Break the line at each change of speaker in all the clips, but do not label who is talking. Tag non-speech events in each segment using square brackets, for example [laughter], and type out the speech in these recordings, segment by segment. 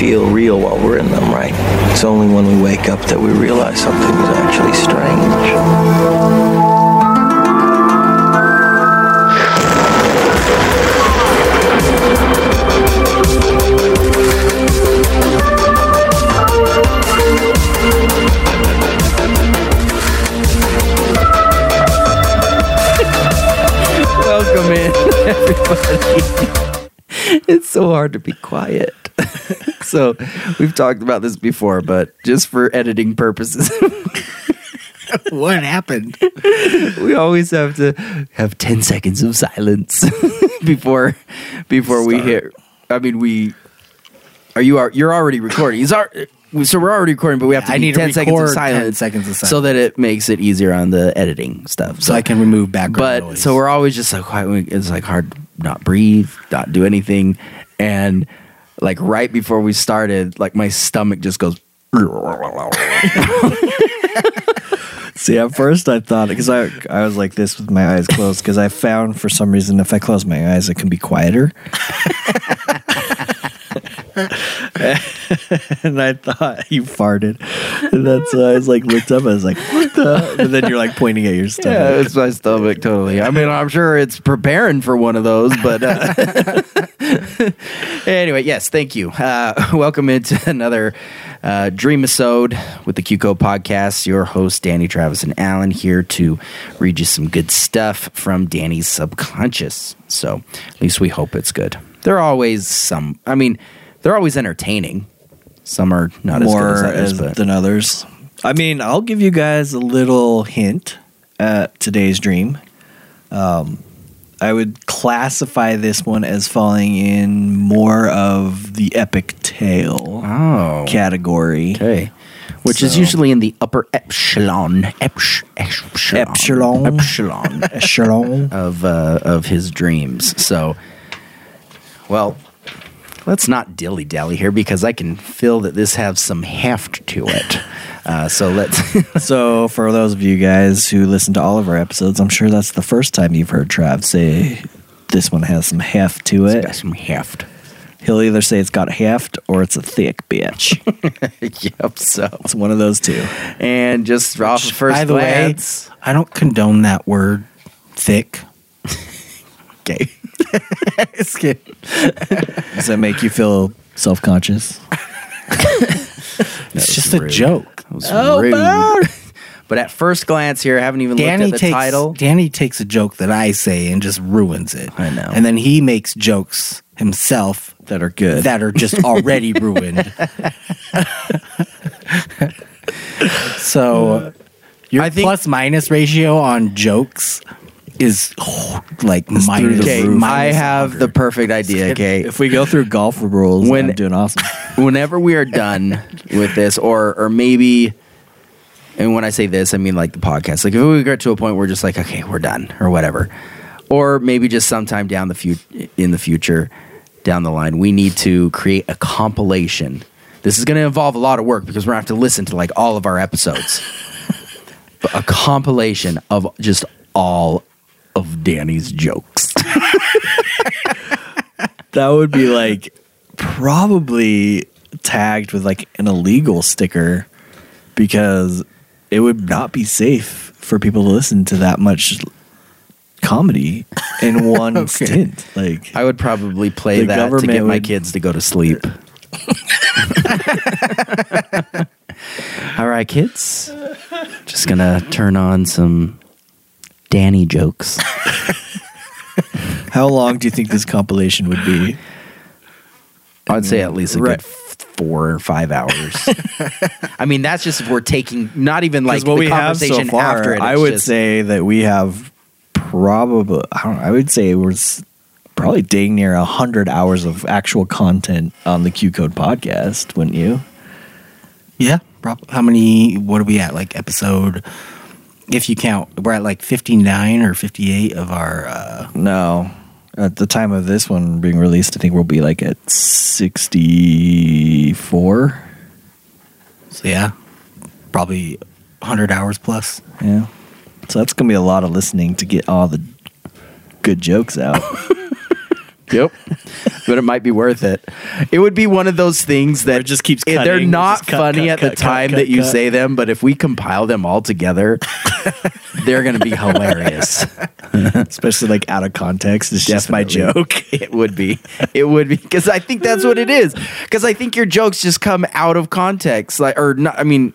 feel real while we're in them, right? It's only when we wake up that we realize something is actually strange.
Everybody. It's so hard to be quiet. [laughs] so, we've talked about this before, but just for editing purposes, [laughs]
what happened? [laughs]
we always have to have 10 seconds of silence before before we hit I mean, we are you are you're already recording. He's ar- so we're already recording, but we have to
I need to
10 seconds of
record 10
silence,
seconds of
so that it makes it easier on the editing stuff.
So I can remove background
but
noise.
so we're always just like quiet. It's like hard to not breathe, not do anything, and like right before we started, like my stomach just goes. [laughs]
See, at first I thought because I I was like this with my eyes closed because I found for some reason if I close my eyes it can be quieter. [laughs] and I thought [laughs] you farted, and that's why I was like looked up. I was like, what the? And then you're like pointing at your stomach.
Yeah, it's my stomach totally. I mean, I'm sure it's preparing for one of those, but uh, [laughs] anyway, yes, thank you. Uh, welcome into another uh, Dream Episode with the QCO podcast. Your host Danny Travis and Alan here to read you some good stuff from Danny's subconscious. So at least we hope it's good. There are always some. I mean, they're always entertaining. Some are not
More
as good as others,
as-
but
than others. I mean, I'll give you guys a little hint at today's dream. Um, I would classify this one as falling in more of the epic tale
oh,
category.
Okay. Which is usually in the upper epsilon, epsh, epsilon,
Epsilon.
epsilon
Echelon. [laughs]
of uh, of his dreams. So, well, let's not dilly dally here because I can feel that this has some heft to it. [laughs] Uh, so let's. [laughs]
so, for those of you guys who listen to all of our episodes, I'm sure that's the first time you've heard Trav say this one has some heft to
got
it.
some heft.
He'll either say it's got heft or it's a thick bitch. [laughs]
yep. So,
it's one of those two.
and just off of first
By the
glance,
way, I don't condone that word thick.
okay. [laughs]
Does that make you feel self conscious?
It's just a joke.
Was oh, rude. [laughs] But at first glance here, I haven't even
Danny
looked at the
takes
title.
Danny takes a joke that I say and just ruins it.
I know.
And then he makes jokes himself
That are good.
that are just already [laughs] ruined. so your
I think-
plus minus ratio on jokes is oh, like
through
minus.
Okay. I have the perfect idea. Okay,
If we go through golf rules,
When-
I'm doing awesome. [laughs]
whenever we are done with this, or or maybe, and when I say this, I mean like the podcast. Like if we get to a point where we're just like, okay, we're done, or whatever, or maybe just sometime down the fu- in the future, down the line, we need to create a compilation. This is going to involve a lot of work because we're going to have to listen to like all of our episodes. but [laughs] a compilation of just all of Danny's jokes.
That would be like probably tagged with like an illegal sticker because it would not be safe for people to listen to that much comedy in [laughs] one stint. Like
I would probably play that to get my
would-
kids to go to sleep. [laughs] All right, kids. Just gonna turn on some Danny jokes.
how long do you think this compilation would be?
I'd say at least a
Right.
good four or five hours. I mean, that's just if we're taking not even like
what
the
we have so
conversation
far,
after it.
I would
just-
say that we have probably I don't know, I would say we're probably dang near a hundred hours of actual content on the Q Code podcast, wouldn't you?
Yeah. How many? What are we at? Like episode? If you count, we're at like fifty nine or fifty eight of our. uh
No. At the time of this one being released, I think we'll be like at 64.
So yeah, probably 100 hours plus.
Yeah. So that's going to be a lot of listening to get all the good jokes out. [laughs]
Yep. but it might be worth it. It would be one of those things that
it just keeps
eh, They're not
cut,
funny
cut,
at the
cut,
time
cut,
that you say them, but if we compile them all together, [laughs] they're going to be hilarious. [laughs]
Especially like out of context. It's just my joke. [laughs]
It would be. It would be because I think that's what it is. Because I think your jokes just come out of context, like or not. I mean,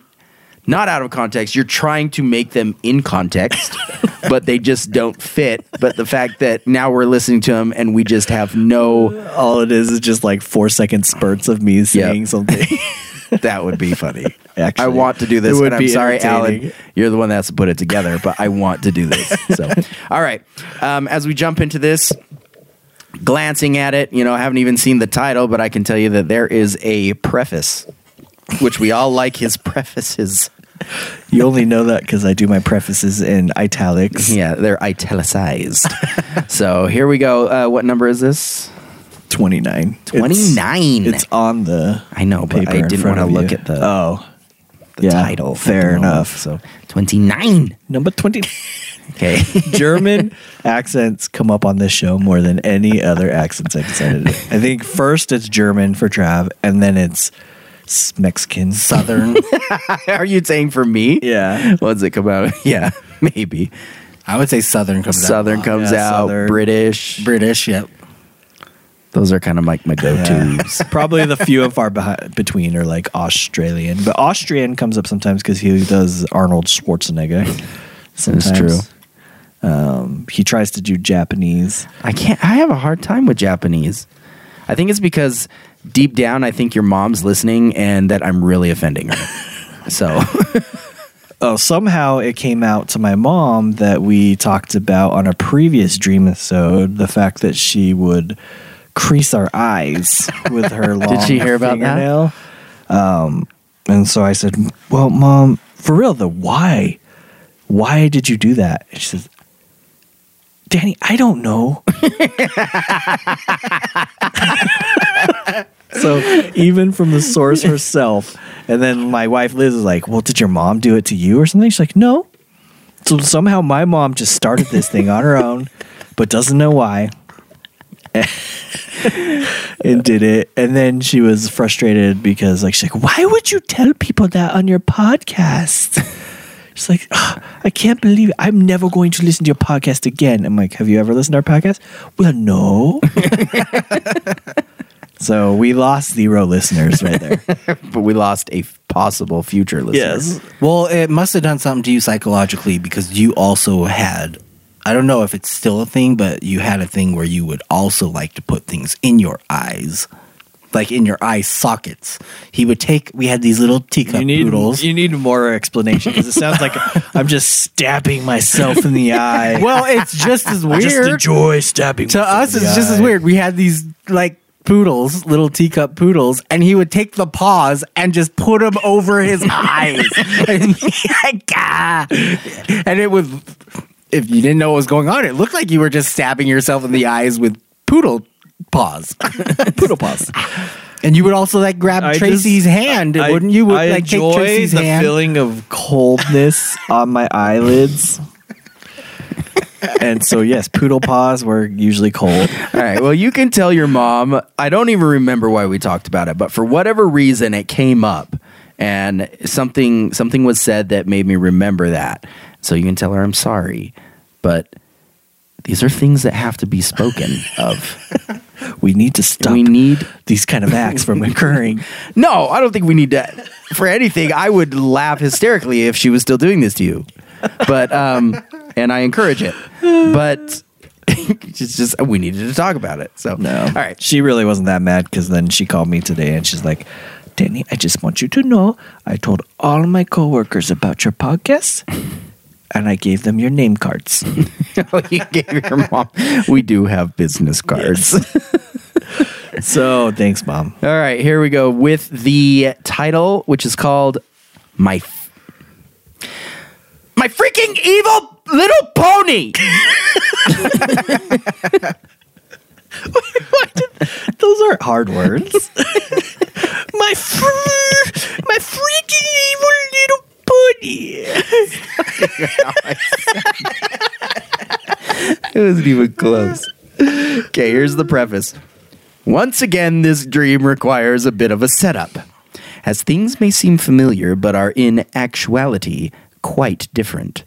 not out of context. You're trying to make them in context, [laughs] but they just don't fit. But the fact that now we're listening to them and we just have no,
All it is is just like four second spurts of me saying something. [laughs]
that would be funny. [laughs]
Actually,
I want to do this. and I'm sorry, Alan. You're the one that's to put it together, but I want to do this. So, all right. Um, as we jump into this, glancing at it, you know, I haven't even seen the title, but I can tell you that there is a preface, which we all like his prefaces.
You only know that because I do my prefaces in italics.
Yeah, they're italicized. [laughs] so here we go. Uh, what number is this?
29.
29.
It's, it's on the
I know, but I didn't want to look
you.
at the,
Oh,
the
yeah,
title.
fair enough.
So 29.
number 20. [laughs]
Okay. [laughs]
German accents come up on this show more than any other accents I've decided. I think first it's German for Trav, and then it's Mexican.
Southern. [laughs]
Are you saying for me?
Yeah.
What's it come out? [laughs] Yeah, maybe.
I would say Southern comes out.
Southern
lot.
comes
Yeah,
out.
Southern.
British.
British, yep.
Those are kind of like my go-tos. [laughs]
Probably the few and far behind, between are like Australian, but Austrian comes up sometimes because he does Arnold Schwarzenegger. Sometimes.
true.
Um, he tries to do Japanese.
I can't. I have a hard time with Japanese. I think it's because deep down, I think your mom's listening and that I'm really offending her. [laughs] so [laughs]
Oh, somehow it came out to my mom that we talked about on a previous dream episode the fact that she would crease our eyes [laughs] with her long Did
she hear about that?
fingernail. Um, and so I said, "Well, mom, for real though, why? Why did you do that?" And she says, "Danny, I don't know." So even from the source herself, and then my wife Liz is like, "Well, did your mom do it to you or something?" She's like, "No." So somehow my mom just started this thing on her own, but doesn't know why. [laughs] and did it. And then she was frustrated because like she's like, Why would you tell people that on your podcast? She's like, "Ah, I can't believe it. I'm never going to listen to your podcast again. I'm like, Have you ever listened to our podcast? Well, no. [laughs] so we lost zero listeners right there. [laughs]
but we lost a f- possible future listener. Yes.
Well, it must have done something to you psychologically because you also had, I don't know if it's still a thing, but you had a thing where you would also like to put things in your eyes, like in your eye sockets. He would take, we had these little teacup
You need,
poodles.
you need more explanation because it sounds like [laughs] I'm just stabbing myself in the [laughs] eye.
well, it's just as weird.
just enjoy stabbing
to us,
in the
it's just as weird. We had these like poodles, little teacup poodles, and he would take the paws and just put them over his [laughs] eyes. and, like, [laughs] ah. and it was, if you didn't know what was going on, it looked like you were just stabbing yourself in the eyes with poodle paws. [laughs]
poodle paws.
And you would also like grab
I
Tracy's
just-
hand,
I-
wouldn't you? Would,
I
like take
enjoy
Tracy's
the
hand.
feeling of coldness on my eyelids. And so, yes, poodle paws were usually cold.
All right. Well, you can tell your mom. I don't even remember why we talked about it, but for whatever reason, it came up, and something something was said that made me remember that. So you can tell her I'm sorry, but these are things that have to be spoken of. [laughs]
We need to stop
We need.
these kind of acts from occurring. [laughs]
No, I don't think we need to. For anything, I would laugh hysterically if she was still doing this to you. But um, and I encourage it. But [laughs] it's just we needed to talk about it. So
No.
all right.
She really wasn't that mad because then she called me today and she's like, Danny, I just want you to know I told all my coworkers about your podcast and I gave them your name cards. [laughs]
Oh, you gave your mom. We do have business cards. [laughs]
so thanks, Mom.
All right, here we go with the title, which is called "My F- My Freaking Evil Little Pony." [laughs]
Those aren't hard words. [laughs] my fr- my freaky evil little pony. [laughs]
It wasn't even close. Okay, here's the preface. Once again, this dream requires a bit of a setup, as things may seem familiar but are in actuality quite different.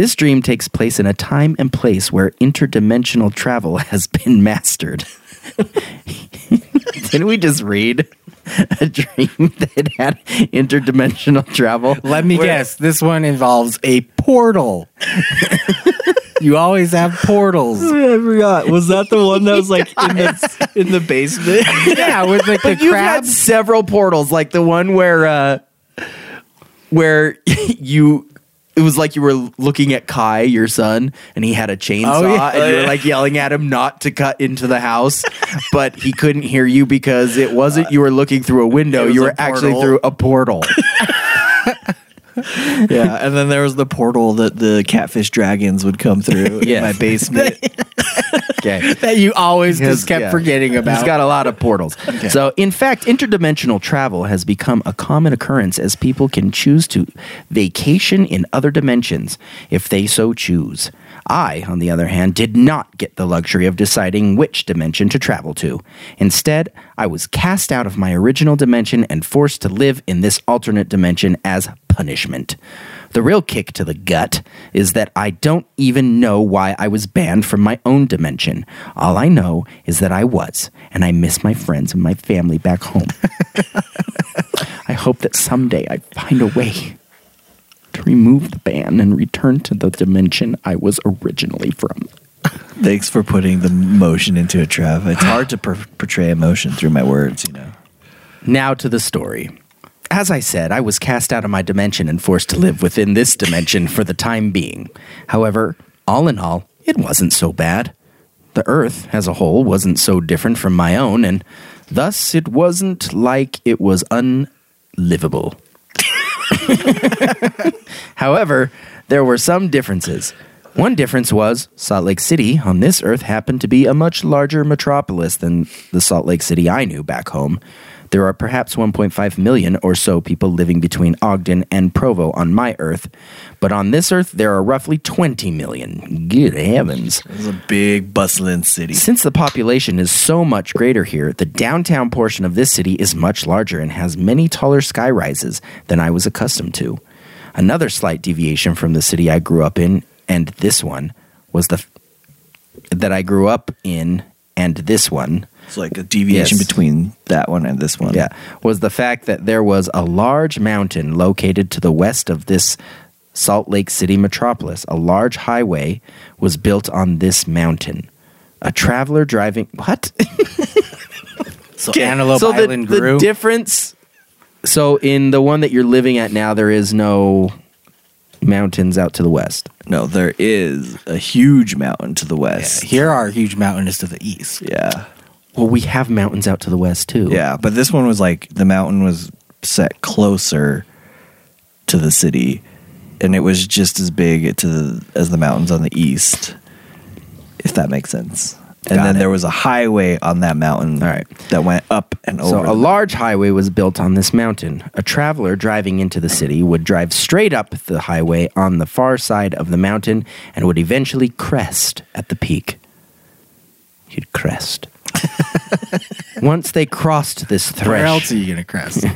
This dream takes place in a time and place where interdimensional travel [laughs] has been mastered. [laughs] Didn't we just read a dream that had interdimensional travel?
Let me
Where-
guess. This one involves a portal. [laughs] you always have portals.
I forgot. Was that the one that was like in the in the basement?
Yeah, with like the
But you've had several portals, like the one where uh where you it was like you were looking at Kai, your son, and he had a chainsaw,
Oh, yeah.
and you were like [laughs] yelling at him not to cut into the house, but he couldn't hear you because it wasn't you were looking through a window, you were actually through a portal. [laughs] [laughs]
yeah, and then there was the portal that the catfish dragons would come through
Yes.
in my basement. [laughs]
okay. [laughs]
that you always
Yes,
just kept
yeah.
forgetting about.
He's got a lot of portals. So, in fact, interdimensional travel has become a common occurrence as people can choose to vacation in other dimensions if they so choose. I, on the other hand, did not get the luxury of deciding which dimension to travel to. Instead, I was cast out of my original dimension and forced to live in this alternate dimension as punishment. The real kick to the gut is that I don't even know why I was banned from my own dimension. All I know is that I was, and I miss my friends and my family back home. [laughs] I hope that someday I find a way to remove the ban and return to the dimension I was originally from. [laughs]
Thanks for putting the motion into it, Trev. It's hard to per- portray emotion through my words, you know.
Now to the story. As I said, I was cast out of my dimension and forced to live within this dimension for the time being. However, all in all, it wasn't so bad. The Earth, as a whole, wasn't so different from my own, and thus it wasn't like it was unlivable. [laughs] However, there were some differences. One difference was Salt Lake City on this Earth happened to be a much larger metropolis than the Salt Lake City I knew back home. There are perhaps 1.5 million or so people living between Ogden and Provo on my Earth, but on this Earth there are roughly 20 million. Good heavens.
It was a big, bustling city.
Since the population is so much greater here, the downtown portion of this city is much larger and has many taller sky rises than I was accustomed to. Another slight deviation from the city I grew up in, and this one, was the f- that I grew up in, and this one,
It's like a deviation
Yes.
between that one and this one.
yeah, was the fact that there was a large mountain located to the west of this Salt Lake City metropolis. A large highway was built on this mountain. A traveler driving what? [laughs]
so Antelope
so the,
Island
the
grew.
difference. So in the one that you're living at now, there is no mountains out to the west.
No, there is a huge mountain to the west.
Here our huge mountain is to the east.
Yeah.
Well, we have mountains out to the west too.
Yeah, but this one was like the mountain was set closer to the city and it was just as big to the, as the mountains on the east. If that makes sense. And
Got
then
it.
there was a highway on that mountain
All right.
that went up and over.
So a large highway was built on this mountain. A traveler driving into the city would drive straight up the highway on the far side of the mountain and would eventually crest at the peak. He'd crest. [laughs] Once they crossed this threshold.
Where else are you going to crest? [laughs] you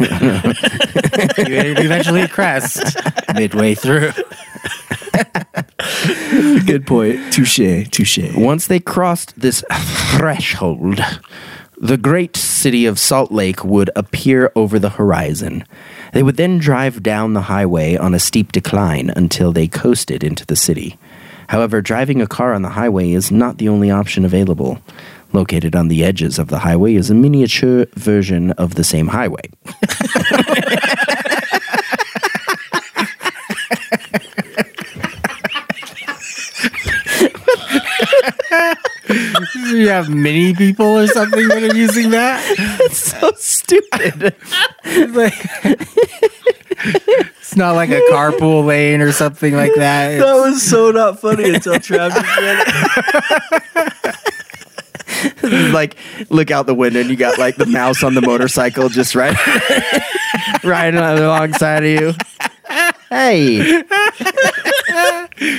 eventually crest midway through. [laughs]
Good point. Touche. Touche.
once they crossed this threshold, the great city of Salt Lake would appear over the horizon. They would then drive down the highway on a steep decline until they coasted into the city. However, driving a car on the highway is not the only option available. Located on the edges of the highway is a miniature version of the same highway. [laughs]
you have many people or something that are using that.
It's so stupid. [laughs]
Like- it's not like a carpool [laughs] lane or something like that.
That was so not funny until Travis read it. [laughs]
like look out the window and you got like the mouse on the motorcycle just right [laughs] riding alongside of you. Hey,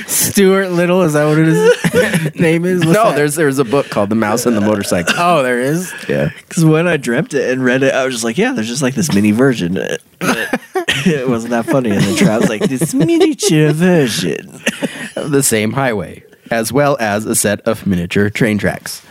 Stuart Little, is that what his name is? What's
no,
that?
there's there's a book called The Mouse and the Motorcycle.
Oh, there is.
Yeah,
Because when I dreamt it and read it, I was just like, yeah, there's just like this mini version. [laughs] It wasn't that funny. And then Trav was like, this miniature version.
of [laughs] the same highway, as well as a set of miniature train tracks.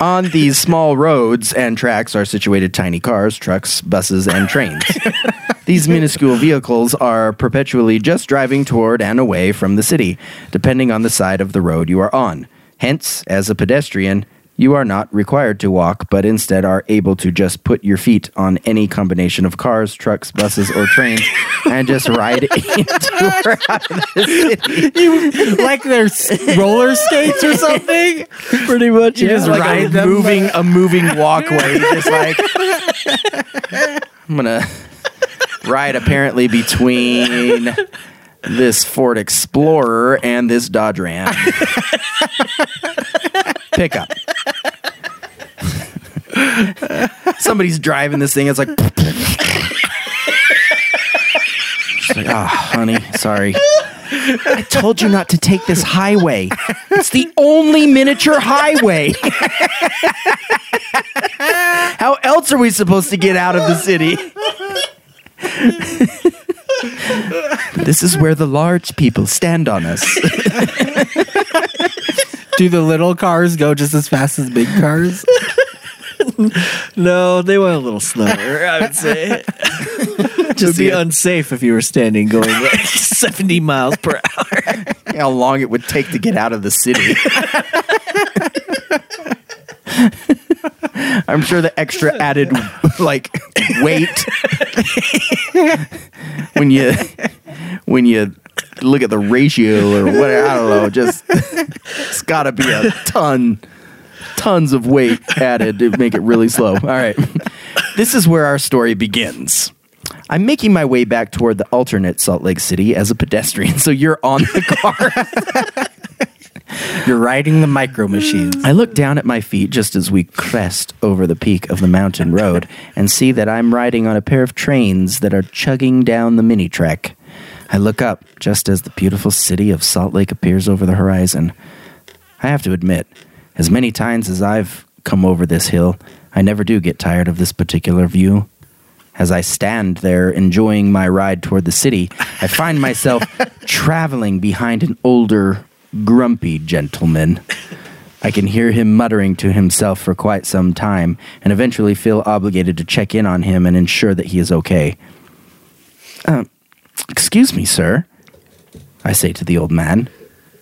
On these small roads and tracks are situated tiny cars, trucks, buses, and trains. [laughs] These minuscule vehicles are perpetually just driving toward and away from the city, depending on the side of the road you are on. Hence, as a pedestrian, you are not required to walk, but instead are able to just put your feet on any combination of cars, trucks, buses, or trains and just ride [laughs] into or out of the city.
like there's roller skates or something. [laughs]
Pretty much.
You
yeah.
just
like
ride
a
them.
moving a moving [laughs] walkway. Just like I'm gonna ride apparently between this Ford Explorer and this Dodge Ram pickup. Somebody's driving this thing. It's like, She's like, oh, honey, sorry. I told you not to take this highway. It's the only miniature highway. How else are we supposed to get out of the city? this is where the large people stand on us. [laughs]
Do the little cars go just as fast as big cars? [laughs]
No, they went a little slower, I would say. [laughs] it would be unsafe if you were standing going like [laughs] 70 miles per hour.
How long it would take to get out of the city. I'm sure the extra added like weight when you when you look at the ratio or what I don't know, just [laughs] it's got to be a ton tons of weight added to make it really slow. All right. This is where our story begins. I'm making my way back toward the alternate Salt Lake City as a pedestrian. So you're on the car.
You're riding the micro machines.
I look down at my feet just as we crest over the peak of the mountain road and see that I'm riding on a pair of trains that are chugging down the mini trek. I look up just as the beautiful city of Salt Lake appears over the horizon. I have to admit, as many times as I've come over this hill, I never do get tired of this particular view. As I stand there enjoying my ride toward the city, I find myself [laughs] traveling behind an older, grumpy gentleman. I can hear him muttering to himself for quite some time and eventually feel obligated to check in on him and ensure that he is okay. Uh, excuse me, sir, I say to the old man.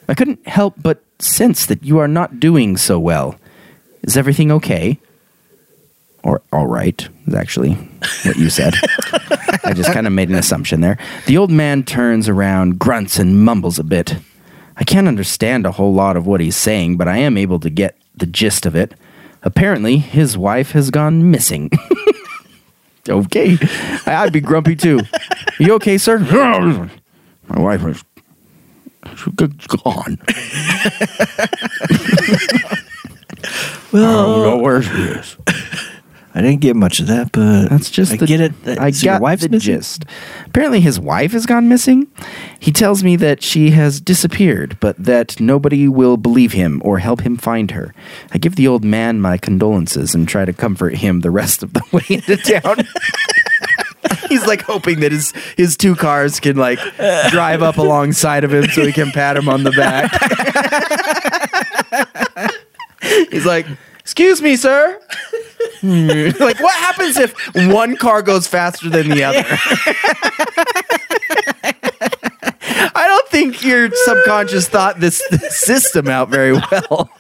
I couldn't help but sense that you are not doing so well. Is everything okay? Or all right, is actually what you said. I just kind of made an assumption there. The old man turns around, grunts, and mumbles a bit. I can't understand a whole lot of what he's saying, but I am able to get the gist of it. Apparently, his wife has gone missing. [laughs] okay, I- I'd be grumpy too. You okay, sir? [laughs] My wife is gone. [laughs]
Well,
I don't know where she is.
I didn't get much of that, but
That's just
I
the,
get it. Uh,
I
so
got
wife's
the
missing?
gist. Apparently, his wife has gone missing. He tells me that she has disappeared, but that nobody will believe him or help him find her. I give the old man my condolences and try to comfort him the rest of the [laughs] way into town. [laughs] He's like hoping that his his two cars can like drive up alongside of him so he can pat him on the back. [laughs] He's like, "Excuse me, sir." [laughs] like, what happens if one car goes faster than the [laughs] other? I don't think your subconscious thought this, this system out very well.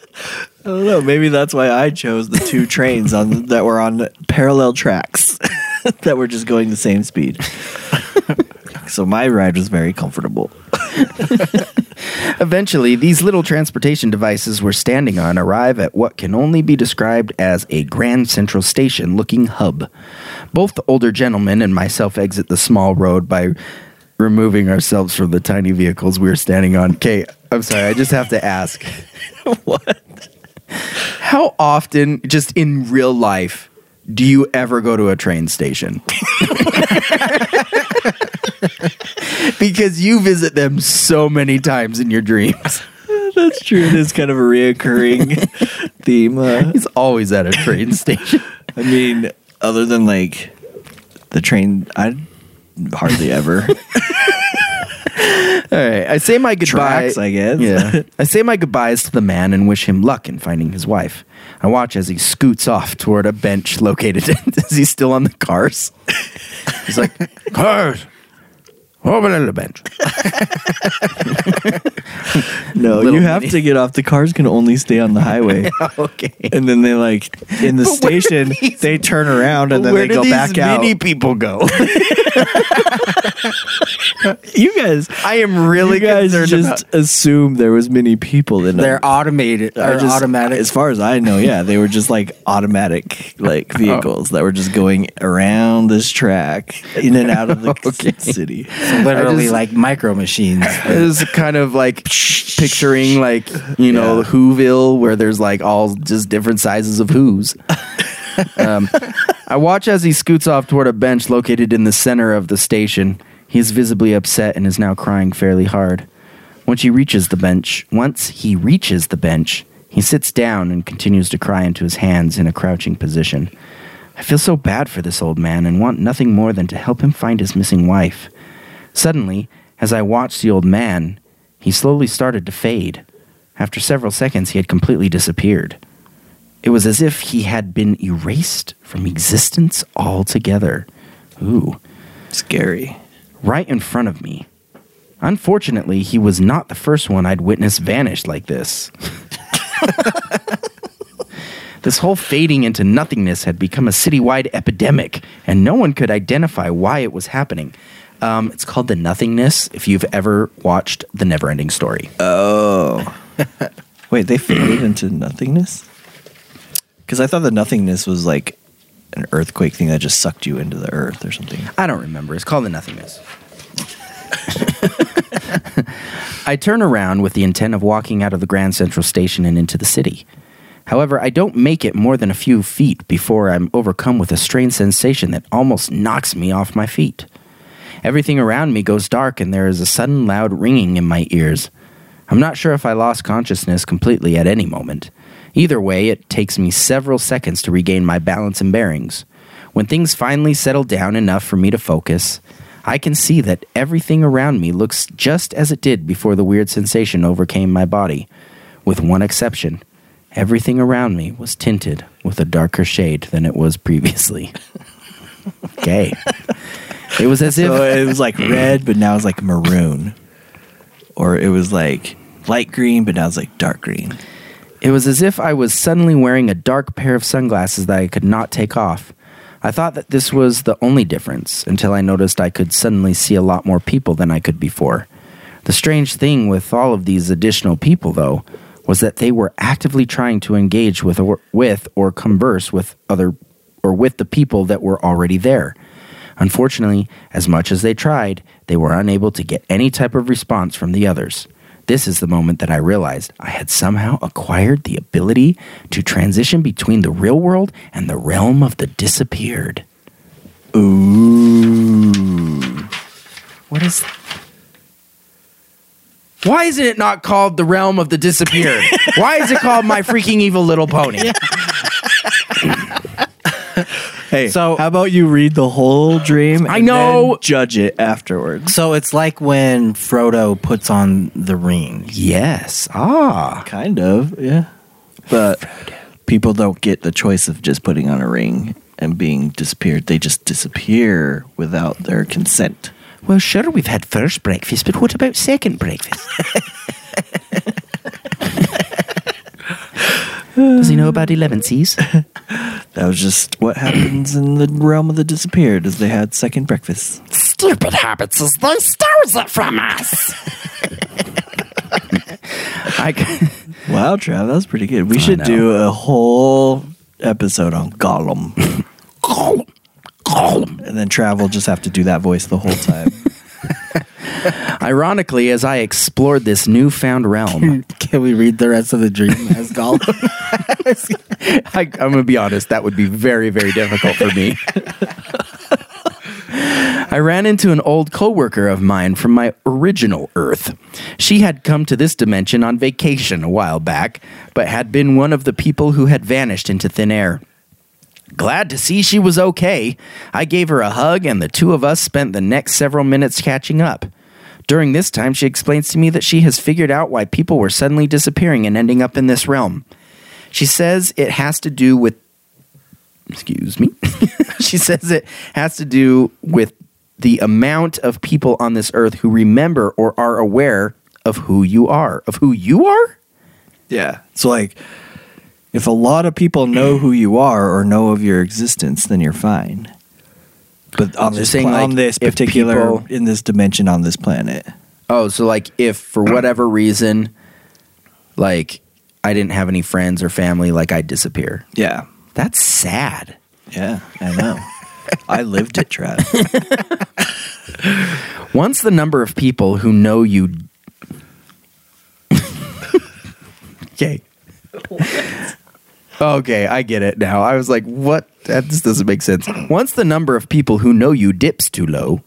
I don't know. Maybe that's why I chose the two trains on that were on parallel tracks [laughs] that were just going the same speed. So my ride was very comfortable. [laughs]
Eventually, these little transportation devices we're standing on arrive at what can only be described as a Grand Central Station looking hub. Both the older gentleman and myself exit the small road by removing ourselves from the tiny vehicles we were standing on. Okay, I'm sorry, I just have to ask. [laughs]
what?
How often, just in real life, do you ever go to a train station? [laughs] [laughs] because you visit them so many times in your dreams. [laughs]
That's true. It is kind of a reoccurring [laughs] theme. Uh,
He's always at a train station.
I mean, other than like the train, I hardly ever.
All right. I say my goodbye.
Tracks, I guess.
Yeah. [laughs] I say my goodbyes to the man and wish him luck in finding his wife. I watch as he scoots off toward a bench located. [laughs] is he still on the cars? He's like, [laughs] cars. Over to the bench.
No,
Little
you have
mini-
to get off. The cars can only stay on the highway.
okay.
And then they like in the
But
station,
these-
they turn around and then
Where
they
do
go
these
back
mini
out.
people go? [laughs]
You guys,
I am really
you guys
concerned
just
about-
assume there was many people in
there.
They're
automated or
just-
automatic.
As far as I know, yeah, they were just like automatic like
Oh.
vehicles that were just going around this track in and out of the [laughs]
Okay.
city.
literally
just-
like micro machines.
It was kind of like picturing like you know
Yeah.
Whoville, where there's like all just different sizes of who's. [laughs] um, I watch as he scoots off toward a bench located in the center of the station. He is visibly upset and is now crying fairly hard. Once he reaches the bench, once he reaches the bench, he sits down and continues to cry into his hands in a crouching position. I feel so bad for this old man and want nothing more than to help him find his missing wife. Suddenly, as I watched the old man, he slowly started to fade. After several seconds, he had completely disappeared. It was as if he had been erased from existence altogether. Ooh,
Scary.
right in front of me. Unfortunately, he was not the first one I'd witnessed vanish like this. [laughs] this whole fading into nothingness had become a citywide epidemic, and no one could identify why it was happening. Um, it's called the nothingness. If you've ever watched The Neverending Story,
Oh. [laughs] Wait, they faded into nothingness? Because I thought the nothingness was like an earthquake thing that just sucked you into the earth or something.
I don't remember. It's called the nothingness. [laughs] I turn around with the intent of walking out of the Grand Central Station and into the city. However, I don't make it more than a few feet before I'm overcome with a strange sensation that almost knocks me off my feet. Everything around me goes dark, and there is a sudden loud ringing in my ears. I'm not sure if I lost consciousness completely at any moment. Either way, it takes me several seconds to regain my balance and bearings. When things finally settle down enough for me to focus, I can see that everything around me looks just as it did before the weird sensation overcame my body. With one exception, everything around me was tinted with a darker shade than it was previously. [laughs] okay. It was as if
So it was like red, but now it's like maroon. Or it was like light green, but now it's like dark green.
It was as if I was suddenly wearing a dark pair of sunglasses that I could not take off. I thought that this was the only difference until I noticed I could suddenly see a lot more people than I could before. The strange thing with all of these additional people, though, was that they were actively trying to engage with or, with or converse with other or with the people that were already there. Unfortunately, as much as they tried, they were unable to get any type of response from the others. This is the moment that I realized I had somehow acquired the ability to transition between the real world and the realm of the disappeared. Ooh. What is. Why isn't it not called the realm of the disappeared? Why is it called my freaking evil little pony? [laughs]
Hey,
So-
how about you read the whole dream?
I know.
then judge it afterwards.
So it's like when Frodo puts on the ring.
Yes. Ah.
Kind of, yeah. But people don't get the choice of just putting on a ring and being disappeared. They just disappear without their consent.
Well, sure, we've had first breakfast, but what about second breakfast? [laughs] Does he know about elevenses? [laughs]
That was just what happens in the realm of the disappeared, as they had second breakfast.
Stupid habits as they stores it from us. [laughs]
I, c- [laughs]
Wow, Trav, that was pretty good. We
I
should
know.
do a whole episode on Gollum. Gollum. Gollum. and then Trav will just have to do that voice the whole time. [laughs]
Ironically, as I explored this newfound realm,
Can we read the rest of the dream as Gollum? [laughs]
I, I'm going to be honest, that would be very, very difficult for me. [laughs] I ran into an old coworker of mine from my original Earth. She had come to this dimension on vacation a while back, but had been one of the people who had vanished into thin air. Glad to see she was okay. I gave her a hug, and the two of us spent the next several minutes catching up. During this time, she explains to me that she has figured out why people were suddenly disappearing and ending up in this realm. She says it has to do with. Excuse me. [laughs] she says it has to do with the amount of people on this earth who remember or are aware of who you are. Of who you are?
Yeah. So like if a lot of people know mm. who you are or know of your existence, then you're fine. But on
So
this
saying,
pla-
like,
on this
if
particular
people-
in this dimension on this planet.
Oh, so like if for [clears throat] whatever reason, like I didn't have any friends or family, like I'd disappear.
Yeah.
That's sad.
Yeah, I know. I lived it, Trav. [laughs]
Once the number of people who know you. [laughs] okay. Okay, I get it now. I was like, what? That this doesn't make sense. Once the number of people who know you dips too low,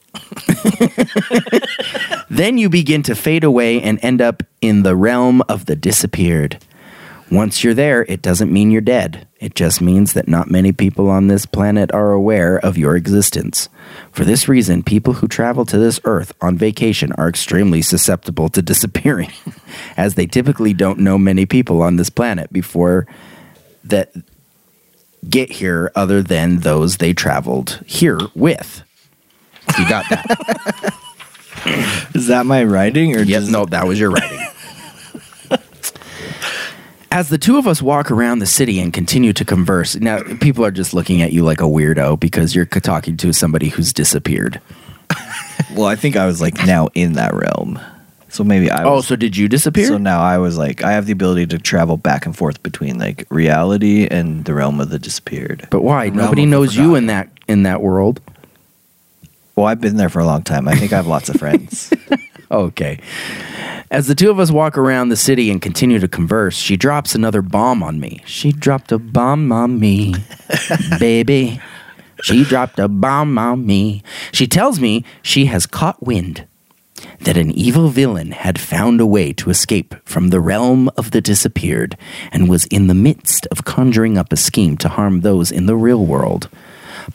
[laughs] then you begin to fade away and end up in the realm of the disappeared. Once you're there, it doesn't mean you're dead. It just means that not many people on this planet are aware of your existence. For this reason, people who travel to this earth on vacation are extremely susceptible to disappearing, [laughs] as they typically don't know many people on this planet before that get here other than those they traveled here with. You got that? [laughs]
Is that my writing or
Yep,
just
no, that was your writing. [laughs] As the two of us walk around the city and continue to converse, now people are just looking at you like a weirdo because you're talking to somebody who's disappeared.
Well, I think I was like now in that realm. So maybe I
Oh, so did you disappear?
So now I was like I have the ability to travel back and forth between like reality and the realm of the disappeared.
but why?
Realm
Nobody knows you in that in that world.
Well, I've been there for a long time. I think I have lots of friends. [laughs]
Okay. As the two of us walk around the city and continue to converse, she drops another bomb on me. She dropped a bomb on me, [laughs] baby. She dropped a bomb on me. She tells me she has caught wind that an evil villain had found a way to escape from the realm of the disappeared and was in the midst of conjuring up a scheme to harm those in the real world.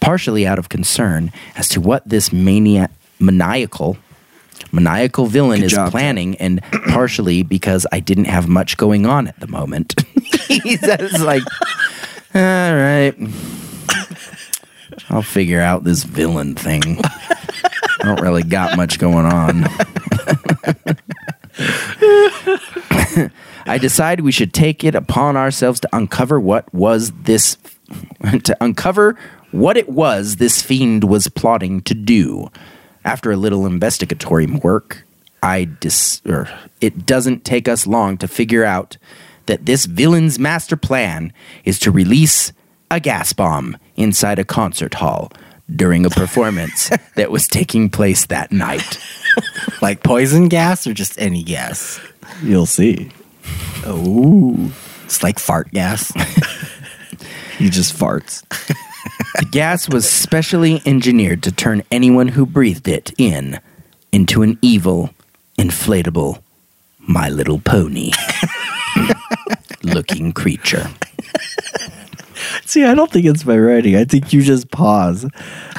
Partially out of concern as to what this mania- maniacal maniacal villain
Good
is
job,
planning, and partially because I didn't have much going on at the moment. [laughs] he says, like, all right, I'll figure out this villain thing. I don't really got much going on. I decide we should take it upon ourselves to uncover what was this to uncover what it was this fiend was plotting to do. After a little investigatory work, I dis- er, it doesn't take us long to figure out that this villain's master plan is to release a gas bomb inside a concert hall during a performance [laughs] that was taking place that night.
like poison gas or just any gas?
You'll see.
Oh, it's like fart gas. [laughs]
He just farts.
The gas was specially engineered to turn anyone who breathed it in into an evil, inflatable, My Little Pony [laughs] looking creature.
See, I don't think it's my writing. I think you just pause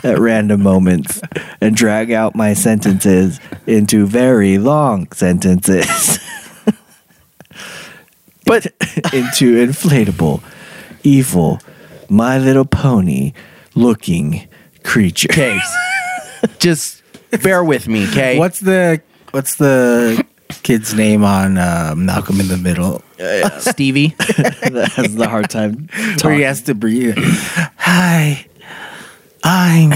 at random moments and drag out my sentences into very long sentences. [laughs] but into inflatable, evil, my little pony looking creature.
Okay, just bear with me, okay?
What's the what's the kid's name on uh, Malcolm in the Middle?
Stevie? [laughs]
that has the hard time.
Where he has to breathe. Hi, I'm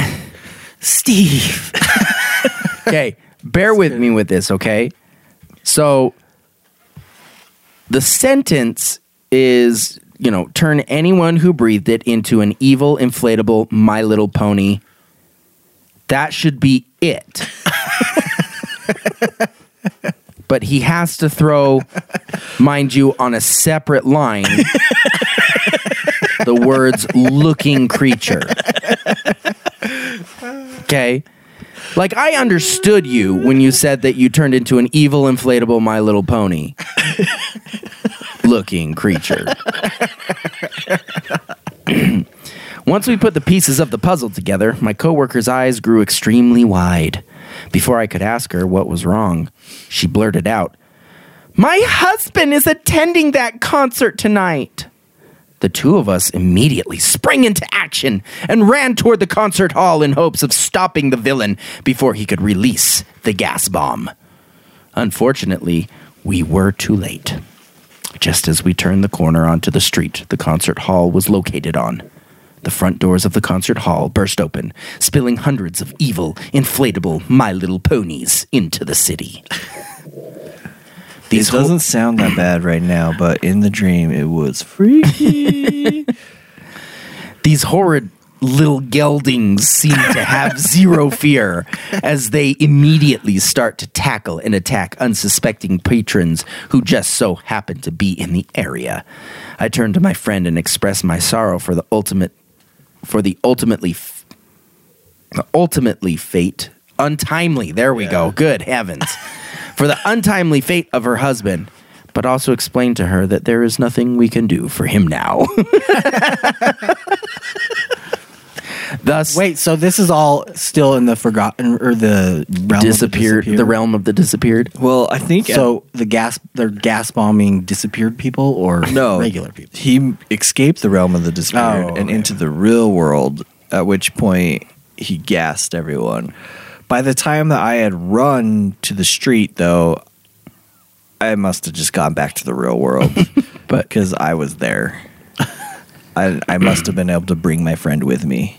Steve.
Okay, bear with me with this, okay? So the sentence is, you know, turn anyone who breathed it into an evil, inflatable My Little Pony. That should be it. [laughs] but he has to throw, [laughs] mind you, on a separate line, [laughs] the words looking creature. Okay? Like, I understood you when you said that you turned into an evil, inflatable My Little Pony [laughs] looking creature. Once we put the pieces of the puzzle together, my coworker's eyes grew extremely wide. Before I could ask her what was wrong, she blurted out, My husband is attending that concert tonight. The two of us immediately sprang into action and ran toward the concert hall in hopes of stopping the villain before he could release the gas bomb. Unfortunately, we were too late. Just as we turned the corner onto the street the concert hall was located on, the front doors of the concert hall burst open, spilling hundreds of evil, inflatable My Little Ponies into the city.
It doesn't sound that bad right now, but in the dream, it was freaky. [laughs]
These horrid little geldings seem to have zero fear as they immediately start to tackle and attack unsuspecting patrons who just so happen to be in the area. I turned to my friend and expressed my sorrow for the ultimate for the ultimately f- the ultimately fate untimely there we go good heavens [laughs] for the untimely fate of her husband but also explain to her that there is nothing we can do for him now [laughs] thus
Wait, so this is all still in the forgotten or the realm of the
disappeared the realm of the disappeared
well, I think
So the gas, they're gas bombing disappeared people or
no
regular people.
He escaped the realm of the disappeared
Oh,
and
okay.
into the real world. At which point he gassed everyone. By the time that I had run to the street, though, I must have just gone back to the real world, [laughs] but because I was there, I I must have been able to bring my friend with me.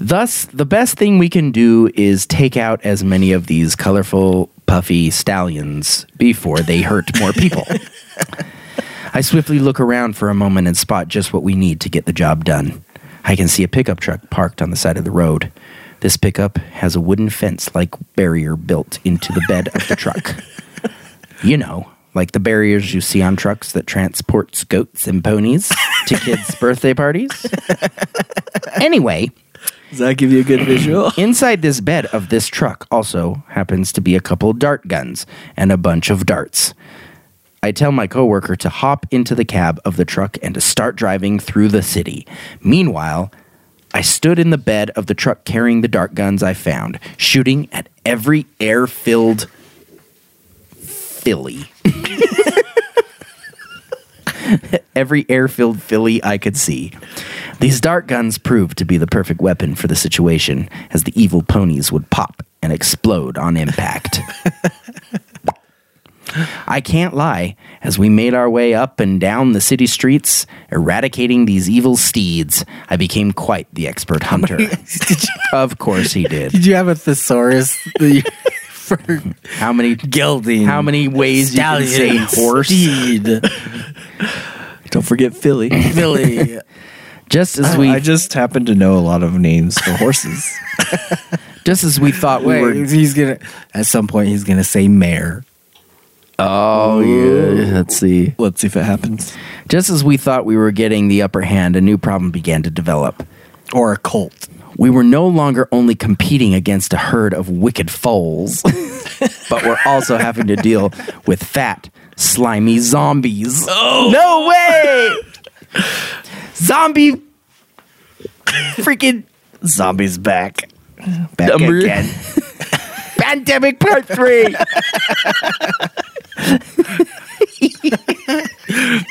Thus, the best thing we can do is take out as many of these colorful, puffy stallions before they hurt more people. [laughs] I swiftly look around for a moment and spot just what we need to get the job done. I can see a pickup truck parked on the side of the road. This pickup has a wooden fence like barrier built into the bed of the truck. [laughs] You know, like the barriers you see on trucks that transports goats and ponies to kids' [laughs] birthday parties. Anyway,
Does that give you a good visual? [clears throat]
Inside this bed of this truck also happens to be a couple dart guns and a bunch of darts. I tell my coworker to hop into the cab of the truck and to start driving through the city. Meanwhile, I stood in the bed of the truck carrying the dart guns I found, shooting at every air filled filly. [laughs] [laughs] every air filled filly I could see. These dart guns proved to be the perfect weapon for the situation, as the evil ponies would pop and explode on impact. [laughs] I can't lie, as we made our way up and down the city streets, eradicating these evil steeds, I became quite the expert hunter. [laughs] of course he did.
Did you have a thesaurus the- for
How many
gelding?
how many ways you can say horse?
steed,
Don't forget Philly.
Philly.
Just as we
I just happen to know a lot of names for horses. [laughs]
just as we thought we
Wait,
were
he's gonna at some point he's gonna say mare.
Oh yeah. Let's see.
Let's see if it happens.
Just as we thought we were getting the upper hand, a new problem began to develop.
Or a colt.
We were no longer only competing against a herd of wicked foals, [laughs] but we're also having to deal with fat, slimy zombies. Oh. No way! Zombie freaking
Zombies back. Back
Number-
again. [laughs]
pandemic part three. [laughs] [laughs]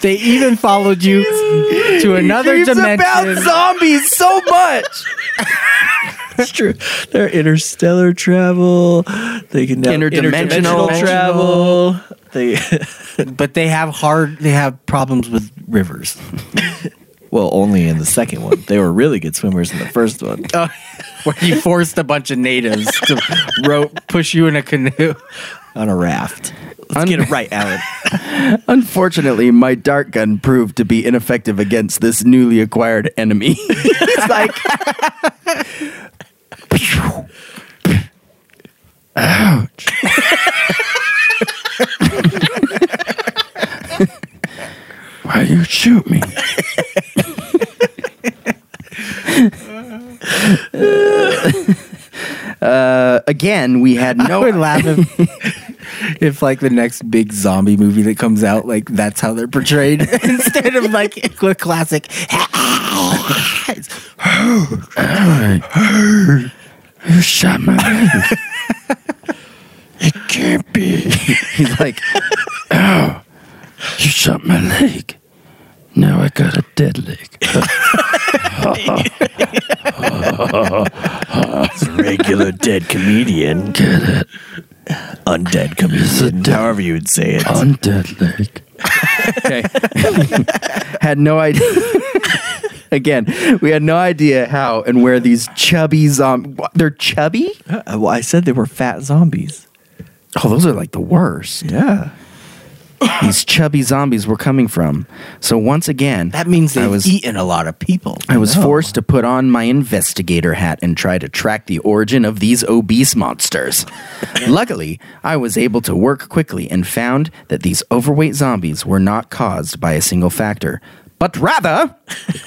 They even followed you to another
Dreams
dimension.
about zombies so much.
That's true. They're interstellar travel. They can now
Interdimensional.
interdimensional travel. They [laughs]
but they have hard they have problems with rivers. [laughs]
well, only in the second one. They were really good swimmers in the first one.
Oh, where you forced a bunch of natives to rope push you in a canoe.
on a raft. Let's Un- get it right, Alan. [laughs]
Unfortunately, my dart gun proved to be ineffective against this newly acquired enemy. [laughs] it's like. Ouch. [laughs] Why you shoot me? uh, again, we had no.
I would laugh if, [laughs] if like the next big zombie movie that comes out, like that's how they're portrayed [laughs] instead of like [laughs] a classic.
You shot my leg. it can't be. He's like, oh, you shot my leg. Now I got a dead leg.
Regular dead comedian.
Get it?
Undead comedian.
dead-
However you would say it.
Undead leg. okay. [laughs] had no idea. [laughs] Again, we had no idea how and where these chubby zombies. They're chubby?
Uh, well, I said they were fat zombies.
Oh, those are like the worst.
Yeah.
These chubby zombies were coming from. So once again,
That means
I
they've
was
eaten a lot of people.
I was forced to put on my investigator hat and try to track the origin of these obese monsters. [laughs] Luckily, I was able to work quickly and found that these overweight zombies were not caused by a single factor, but rather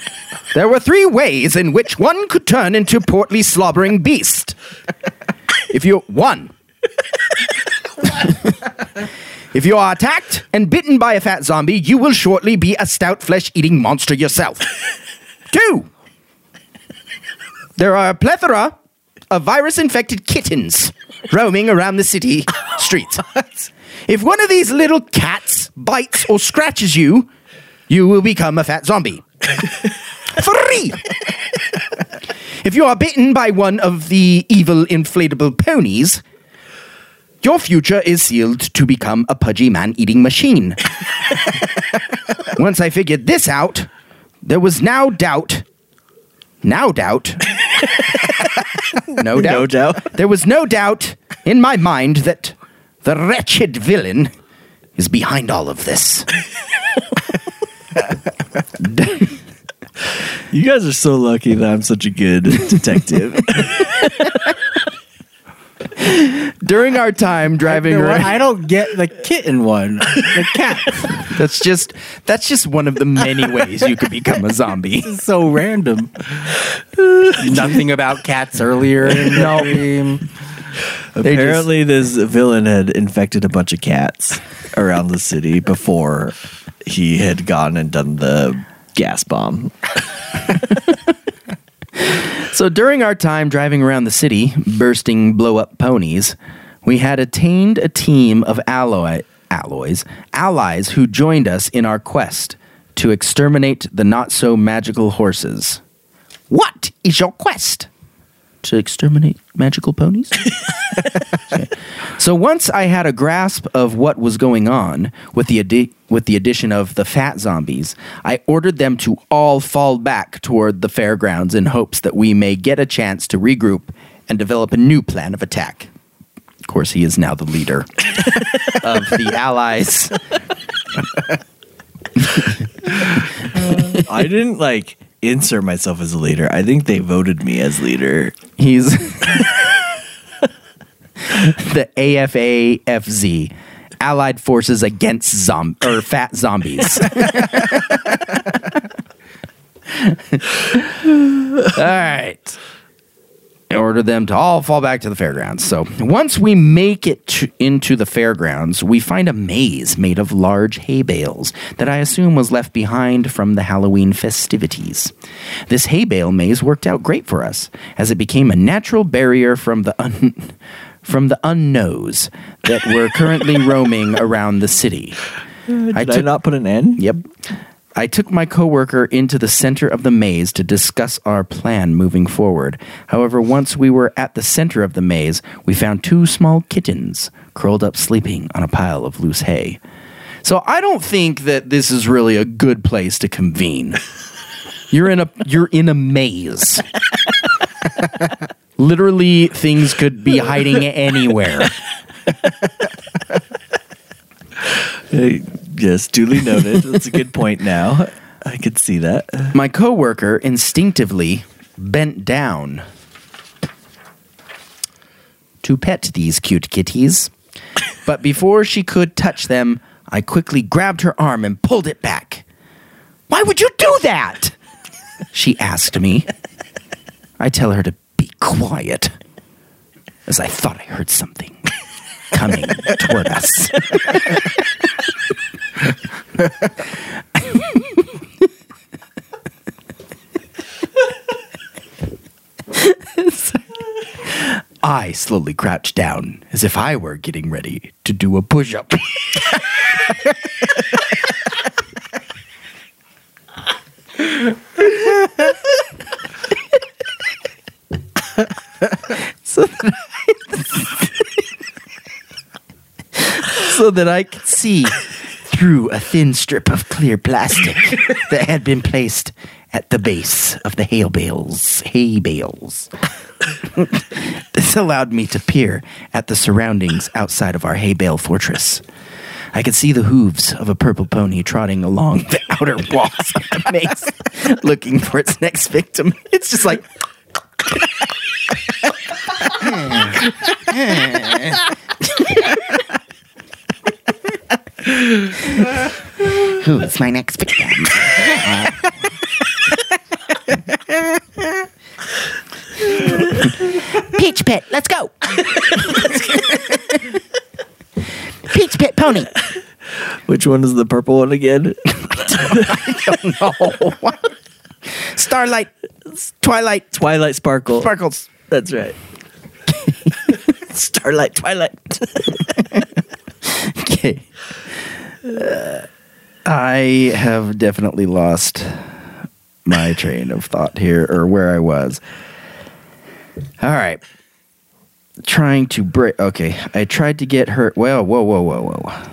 [laughs] there were three ways in which one could turn into portly slobbering beast. If you one [laughs] If you are attacked and bitten by a fat zombie, you will shortly be a stout flesh eating monster yourself. [laughs] Two, there are a plethora of virus infected kittens roaming around the city streets. If one of these little cats bites or scratches you, you will become a fat zombie. [laughs] Three, if you are bitten by one of the evil inflatable ponies, your future is sealed to become a pudgy man eating machine. Once I figured this out, there was now doubt. Now doubt. no doubt.
No doubt.
There was no doubt in my mind that the wretched villain is behind all of this.
You guys are so lucky that I'm such a good detective. [laughs]
During our time driving
You know what?
around,
I don't get the kitten one. The cat. [laughs]
that's just that's just one of the many ways you could become a zombie.
It's so random. Nothing about cats earlier in the dream.
Apparently, this villain had infected a bunch of cats around the city before he had gone and done the gas bomb. [laughs]
So during our time driving around the city, bursting blow up ponies, we had attained a team of alloy, alloys, allies who joined us in our quest to exterminate the not so magical horses. What is your quest? To exterminate magical ponies? [laughs] Okay. So once I had a grasp of what was going on with the addi- with the addition of the fat zombies, I ordered them to all fall back toward the fairgrounds in hopes that we may get a chance to regroup and develop a new plan of attack. Of course, he is now the leader [laughs] of the allies. [laughs]
I didn't like insert myself as a leader. I think they voted me as leader.
He's [laughs] the AFAFZ, Allied Forces Against Zom or Fat Zombies. [laughs] all right. Order them to all fall back to the fairgrounds. So once we make it to, into the fairgrounds, we find a maze made of large hay bales that I assume was left behind from the Halloween festivities. This hay bale maze worked out great for us, as it became a natural barrier from the un- [laughs] from the unknowns that were currently [laughs] roaming around the city.
Uh, did I,
took-
not put an N?
Yep. I took my coworker into the center of the maze to discuss our plan moving forward. However, once we were at the center of the maze, we found two small kittens curled up sleeping on a pile of loose hay. So I don't think that this is really a good place to convene. You're in a you're in a maze. [laughs] Literally things could be hiding anywhere. [laughs]
Uh, yes, duly noted. That's a good point now. I could see that.
My coworker instinctively bent down to pet these cute kitties. But before she could touch them, I quickly grabbed her arm and pulled it back. Why would you do that? She asked me. I tell her to be quiet, as I thought I heard something coming toward us. [laughs] [laughs] I slowly crouched down as if I were getting ready to do a push up. [laughs] so that I, so that I could see through a thin strip of clear plastic [laughs] that had been placed at the base of the hay bales. Hay bales. [coughs] this allowed me to peer at the surroundings outside of our hay bale fortress. I could see the hooves of a purple pony trotting along the [laughs] outer walls of the maze, looking for its next victim. It's just like [laughs] Who's my next victim? Peach Pit, let's go. Peach Pit Pony.
Which one is the purple one again?
I don't know. Starlight, Twilight,
Twilight Sparkle.
Sparkles.
That's right. [laughs] Starlight Twilight. [laughs]
Okay. I have definitely lost my train of thought here or where I was. All right. Trying to break. Okay. I tried to get her. Well, whoa, whoa, whoa, whoa.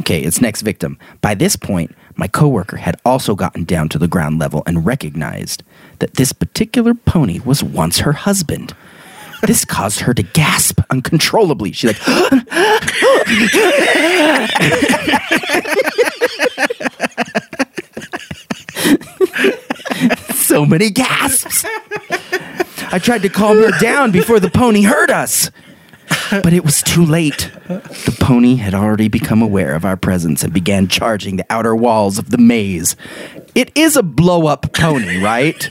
Okay, it's next victim. By this point, my coworker had also gotten down to the ground level and recognized that this particular pony was once her husband. This caused her to gasp uncontrollably. She's like [gasps] so many gasps. I tried to calm her down before the pony heard us. But it was too late. The pony had already become aware of our presence and began charging the outer walls of the maze. It is a blow up pony, right?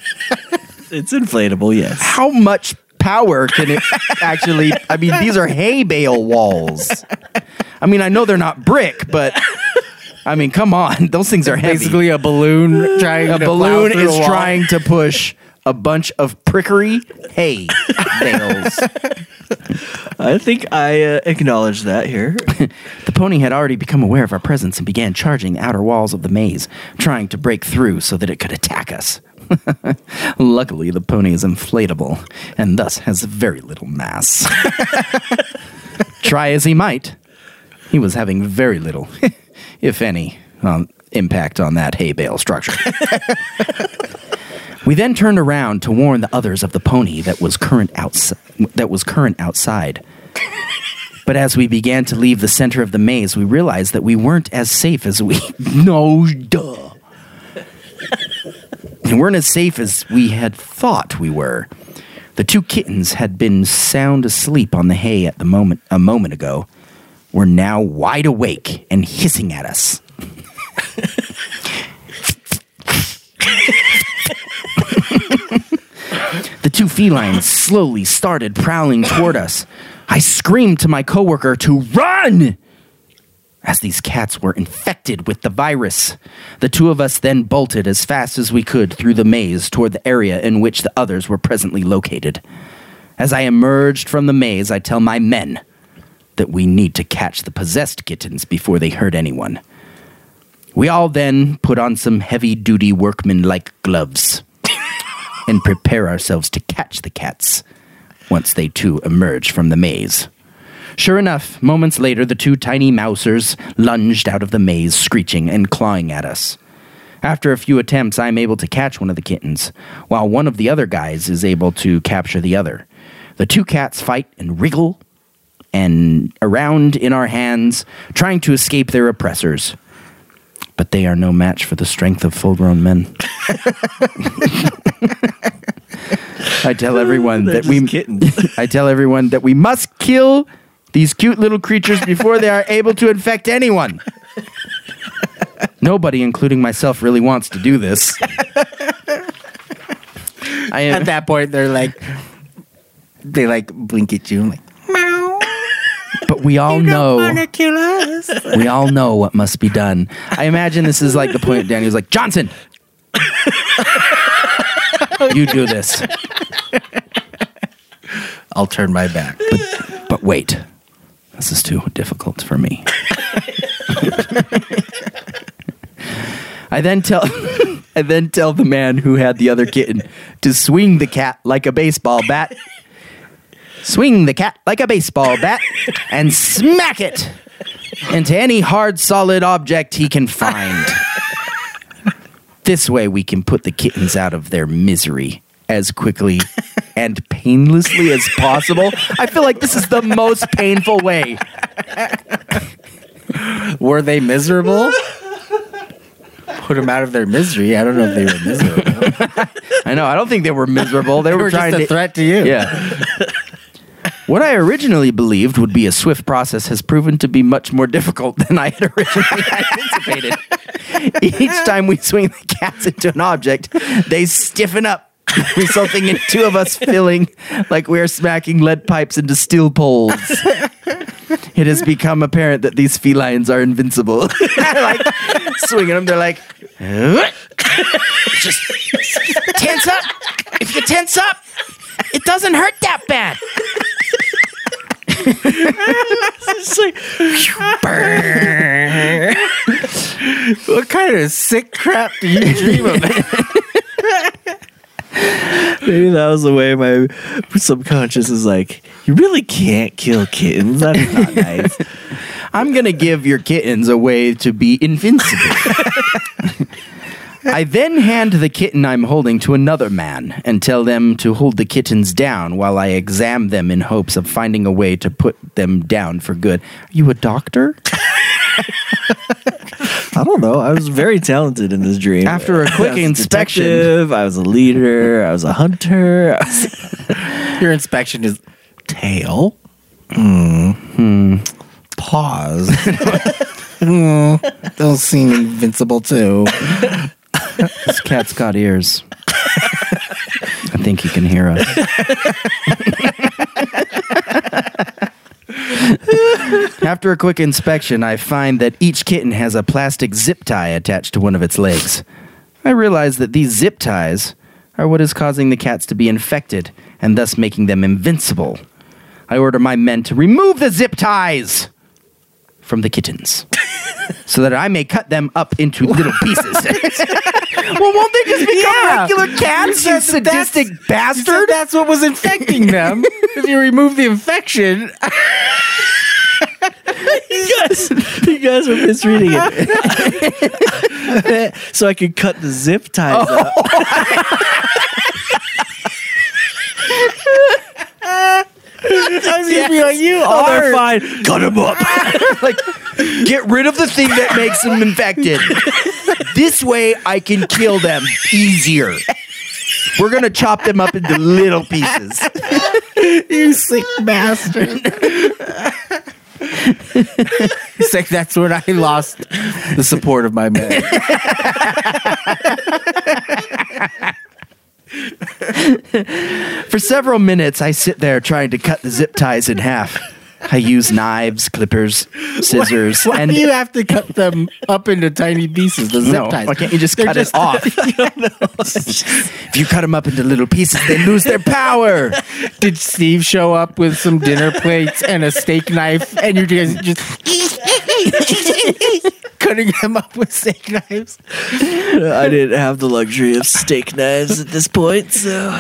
It's inflatable, yes.
How much power can it [laughs] actually? I mean, these are hay bale walls. I mean, I know they're not brick, but I mean, come on. [laughs] Those things are heavy.
Basically, a balloon trying
a
to
balloon
plow
is
a wall.
trying to push a bunch of prickery hay [laughs] bales.
I think I uh, acknowledge that here.
The pony had already become aware of our presence and began charging the outer walls of the maze, trying to break through so that it could attack us. [laughs] Luckily, the pony is inflatable and thus has very little mass. [laughs] Try as he might, he was having very little, [laughs] if any, um, impact on that hay bale structure. We then turned around to warn the others of the pony that was current outs- that was current outside. But as we began to leave the center of the maze, we realized that we weren't as safe as we no duh. We weren't as safe as we had thought we were. The two kittens had been sound asleep on the hay at the moment a moment ago. Were now wide awake and hissing at us. The two felines slowly started prowling toward us. I screamed to my coworker to run! As these cats were infected with the virus, the two of us then bolted as fast as we could through the maze toward the area in which the others were presently located. As I emerged from the maze, I tell my men that we need to catch the possessed kittens before they hurt anyone. We all then put on some heavy duty workman like gloves and prepare ourselves to catch the cats once they too emerge from the maze. Sure enough, moments later, the two tiny mousers lunged out of the maze, screeching and clawing at us. After a few attempts, I am able to catch one of the kittens, while one of the other guys is able to capture the other. The two cats fight and wriggle and around in our hands, trying to escape their oppressors. But they are no match for the strength of full grown men. [laughs] I tell everyone that we
kittens. [laughs]
I tell everyone that we must kill these cute little creatures before they are able to infect anyone. Nobody, including myself, really wants to do this. I [laughs] am,
At that point, they're like, they like blink at you, like,
but we all know
wanna kill us.
we all know what must be done. I imagine this is like the point Danny was like, Johnson, you do this. [laughs]
I'll turn my back.
But wait, this is too difficult for me. I then tell [laughs] I then tell the man who had the other kitten to swing the cat like a baseball bat. Swing the cat like a baseball bat and smack it into any hard solid object he can find. This way we can put the kittens out of their misery as quickly and painlessly as possible. I feel like this is the most painful way.
Were they miserable? Put them out of their misery. I don't know if they were miserable. [laughs]
I know. I don't think they were miserable. They were trying
just a
to
threat to you.
Yeah. What I originally believed would be a swift process has proven to be much more difficult than I had originally [laughs] anticipated. Each time we swing the cats into an object, they stiffen up, [laughs] resulting in two of us feeling like we are smacking lead pipes into steel poles. It has become apparent that these felines are invincible. [laughs] like swinging them, they're like, just tense up. If you tense up, it doesn't hurt that bad. [laughs]
What kind of sick crap do you dream of?
Maybe that was the way my subconscious is like, you really can't kill kittens. That's not nice. [laughs]
I'm going to give your kittens a way to be invincible. I then hand the kitten I'm holding to another man and tell them to hold the kittens down while I examine them in hopes of finding a way to put them down for good. Are you a doctor? [laughs]
I don't know. I was very talented in this dream.
After a quick
I
inspection-
detective, I was a leader. I was a hunter. Was- [laughs]
Your inspection is tail. Hmm. Pause. [laughs] Hmm. Those seem invincible too.
This cat's got ears. I think he can hear us. After a quick inspection, I find that each kitten has a plastic zip tie attached to one of its legs. I realize that these zip ties are what is causing the cats to be infected and thus making them invincible. I order my men to remove the zip ties from the kittens [laughs] so that I may cut them up into little pieces. [laughs] well, won't they just become
Yeah.
regular cats, you
that's-
sadistic
You
bastard?
that's what was infecting them. [laughs] if you remove the infection, [laughs]
you guys, you guys are misreading it. [laughs] so I could cut the zip ties up.
Oh, I was gonna be like, you
Oh,
are.
they're fine. Cut them up.
like, get rid of the thing that makes them infected. This way, I can kill them easier. We're gonna chop them up into little pieces. [laughs]
You sick bastard. It's like that's when I lost the support of my men.
For several minutes, I sit there trying to cut the zip ties in half. I use knives, clippers, scissors,
Why
and
do you have to cut them up into tiny pieces? The zip
no,
ties.
why can't you just
They're
cut
just-
it off? [laughs] [laughs] if you cut them up into little pieces, they lose their power.
Did Steve show up with some dinner plates and a steak knife, and you guys just [laughs] cutting them up with steak knives?
I didn't have the luxury of steak knives at this point, so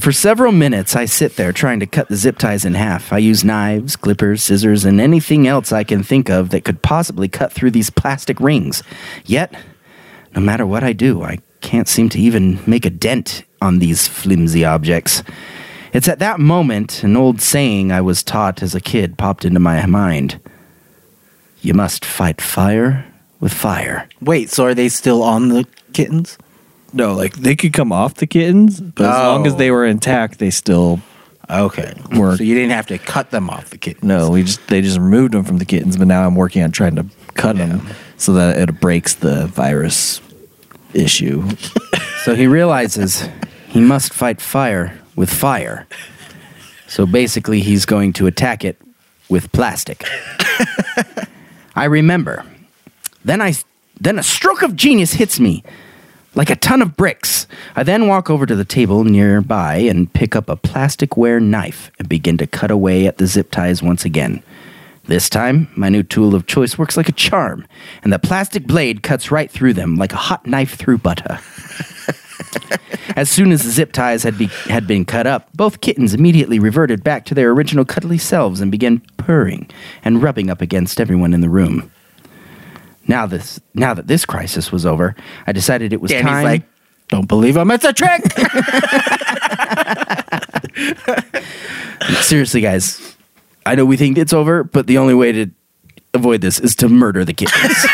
For several minutes, I sit there trying to cut the zip ties in half. I use knives, clippers, scissors, and anything else I can think of that could possibly cut through these plastic rings. Yet, no matter what I do, I can't seem to even make a dent on these flimsy objects. It's at that moment an old saying I was taught as a kid popped into my mind You must fight fire with fire.
Wait, so are they still on the kittens?
No, like they could come off the kittens, but as long as
Oh.
they were intact, they still
Okay,
Work.
so you didn't have to cut them off the kittens.
no. We just they just removed them from the kittens, but now I'm working on trying to cut them. so that it breaks the virus issue. [laughs]
So he realizes he must fight fire with fire. So basically, he's going to attack it with plastic. [laughs] I remember. Then I then a stroke of genius hits me like a ton of bricks. I then walk over to the table nearby and pick up a plasticware knife and begin to cut away at the zip ties once again. This time, my new tool of choice works like a charm, and the plastic blade cuts right through them like a hot knife through butter. [laughs] As soon as the zip ties had, be, had been cut up, both kittens immediately reverted back to their original cuddly selves and began purring and rubbing up against everyone in the room. Now this, now that this crisis was over, I decided it was
Danny's
time.
like, don't believe him. It's a trick. [laughs]
Seriously, guys, I know we think it's over, but the only way to avoid this is to murder the kittens. [laughs]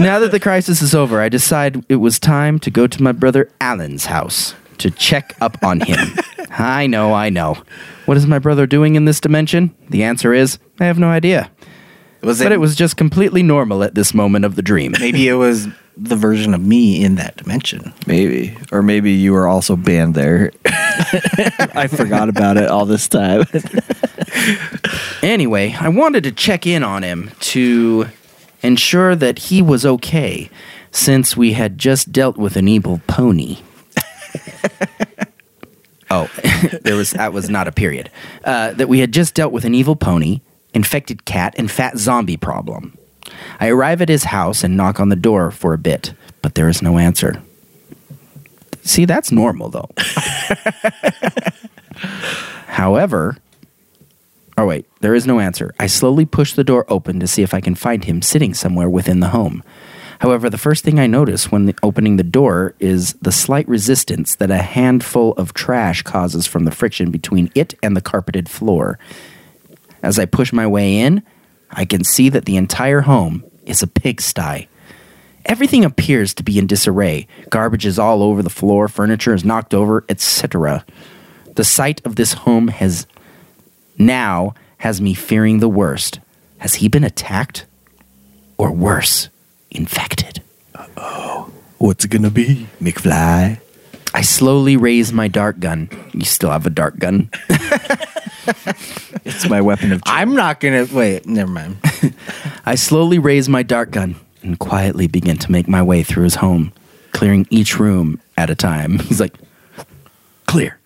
now that the crisis is over, I decide it was time to go to my brother Alan's house to check up on him. I know, I know. What is my brother doing in this dimension? The answer is I have no idea.
Was
But it was just completely normal at this moment of the dream.
maybe it was the version of me in that dimension.
Maybe. Or maybe you were also banned there. [laughs] I forgot about it all this time. [laughs]
Anyway, I wanted to check in on him to ensure that he was okay, since we had just dealt with an evil pony. [laughs] oh, there was that was not a period. Uh, that we had just dealt with an evil pony, infected cat, and fat zombie problem. I arrive at his house and knock on the door for a bit, but there is no answer. See, that's normal though. [laughs] However, Oh, wait, there is no answer. I slowly push the door open to see if I can find him sitting somewhere within the home. However, the first thing I notice when opening the door is the slight resistance that a handful of trash causes from the friction between it and the carpeted floor. As I push my way in, I can see that the entire home is a pigsty. Everything appears to be in disarray. Garbage is all over the floor, furniture is knocked over, etc. The sight of this home has now has me fearing the worst. Has he been attacked? Or worse, infected?
Oh, what's it gonna be? McFly.
I slowly raise my dart gun. You still have a dart gun?
It's my weapon of choice.
I'm not gonna wait. Never mind. [laughs]
I slowly raise my dart gun and quietly begin to make my way through his home, clearing each room at a time. [laughs] He's like, clear.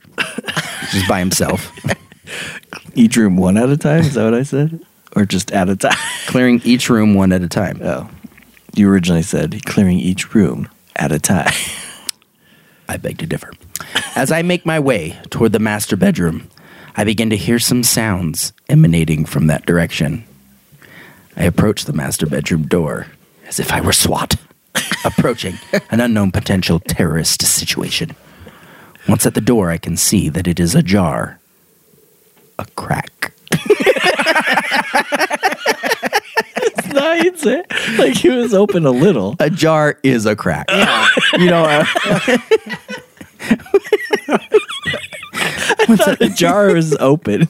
Just by himself. [laughs]
Each room one at a time. Is that what I said? Or just at a time?
clearing each room one at a time.
Oh. You originally said clearing each room at a time.
I beg to differ. As I make my way toward the master bedroom, I begin to hear some sounds emanating from that direction. I approach the master bedroom door as if I were SWAT, [laughs] approaching an unknown potential terrorist situation. Once at the door, I can see that it is ajar. A crack. [laughs]
no, you'd say like he was open a little.
A jar is a crack. you know, uh, [laughs]
The jar was open.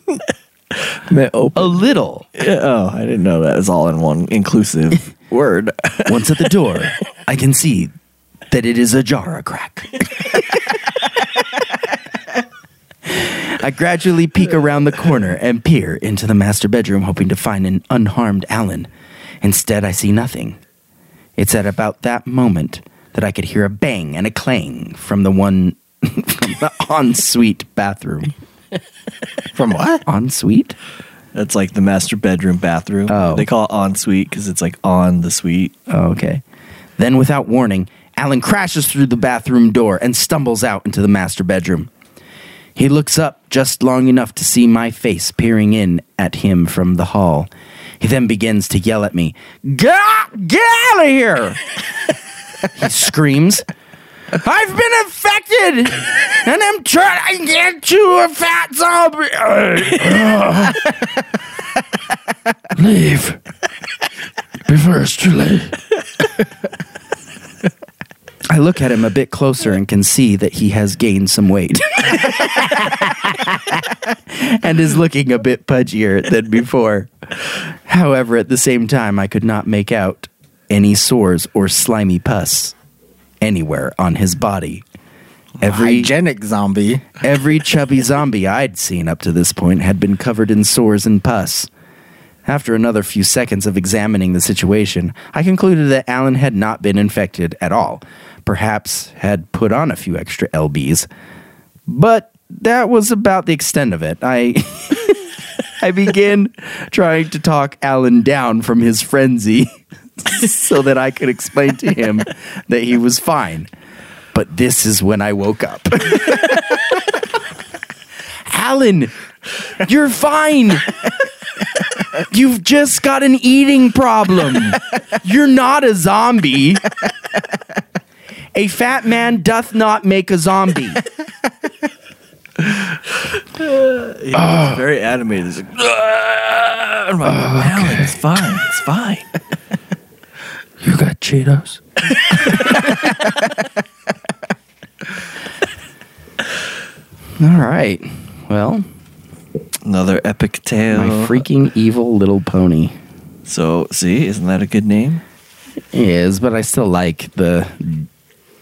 [laughs] Meant open.
a little.
Oh, I didn't know that was all in one inclusive [laughs] word.
Once at the door, I can see that it is a jar a crack. I gradually peek around the corner and peer into the master bedroom, hoping to find an unharmed Alan. Instead, I see nothing. It's at about that moment that I could hear a bang and a clang from the one [laughs] from the ensuite bathroom.
From what?
Ensuite?
That's like the master bedroom bathroom.
Oh.
They call it en suite because it's like on the suite.
Oh, okay. Then, without warning, Alan crashes through the bathroom door and stumbles out into the master bedroom. He looks up just long enough to see my face peering in at him from the hall. He then begins to yell at me, Get, get out of here! [laughs] he screams, I've been infected and I'm trying to get you a fat zombie. [laughs] Leave before it's too late. I look at him a bit closer and can see that he has gained some weight. [laughs] and is looking a bit pudgier than before. However, at the same time, I could not make out any sores or slimy pus anywhere on his body. Every
Hygienic zombie.
Every chubby zombie I'd seen up to this point had been covered in sores and pus. After another few seconds of examining the situation, I concluded that Alan had not been infected at all, perhaps had put on a few extra LBs. But that was about the extent of it. I [laughs] I began trying to talk Alan down from his frenzy [laughs] so that I could explain to him that he was fine. But this is when I woke up. [laughs] Alan, you're fine. You've just got an eating problem. You're not a zombie. A fat man doth not make a zombie. [laughs]
He was very animated. He's like, "Ah!" I'm like, Alan, it's fine. It's fine. [laughs]
You got Cheetos? [laughs] All right. Well,
Another epic tale.
my freaking evil little pony
So, see, isn't that a good name?
is, but I still like the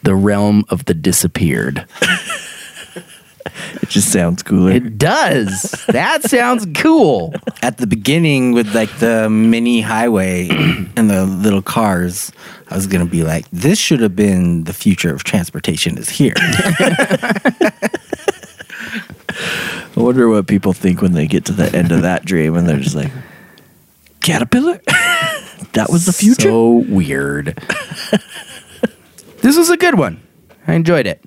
the realm of the disappeared.
It just sounds cooler.
It does. That sounds cool.
At the beginning, with like the mini highway [clears throat] and the little cars, I was gonna be like, "This should have been the future of transportation. Is here." [laughs]
I wonder what people think when they get to the end of that dream and they're just like, Caterpillar? [laughs] that was the future?
So weird. [laughs] this was a good one. I enjoyed it.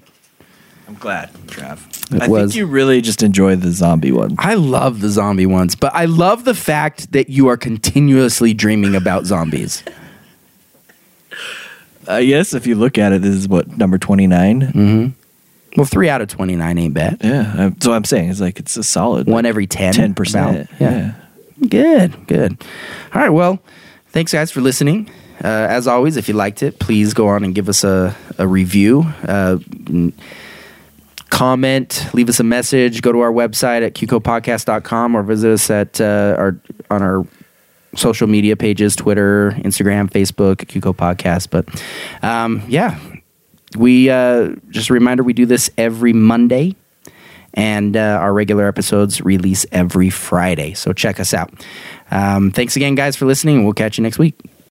I'm glad, Trav.
It
I
was.
think you really just enjoy the zombie one.
I love the zombie ones, but I love the fact that you are continuously dreaming about zombies.
Uh, I guess if you look at it, this is what, number 29? Mm-hmm.
Well, three out of 29 ain't bad.
Yeah. I- So I'm saying it's like it's a solid
One every 10.
10%.
about.
Yeah.
Good, good. All right, well, thanks guys for listening. Uh, as always, if you liked it, please go on and give us a, a review. Uh, comment, leave us a message, go to our website at qcopodcast.com or visit us at uh, our on our social media pages, Twitter, Instagram, Facebook, QCO Podcast. But um, yeah, we uh, just a reminder we do this every Monday and uh, our regular episodes release every Friday. So check us out. Um, thanks again, guys, for listening, we'll catch you next week.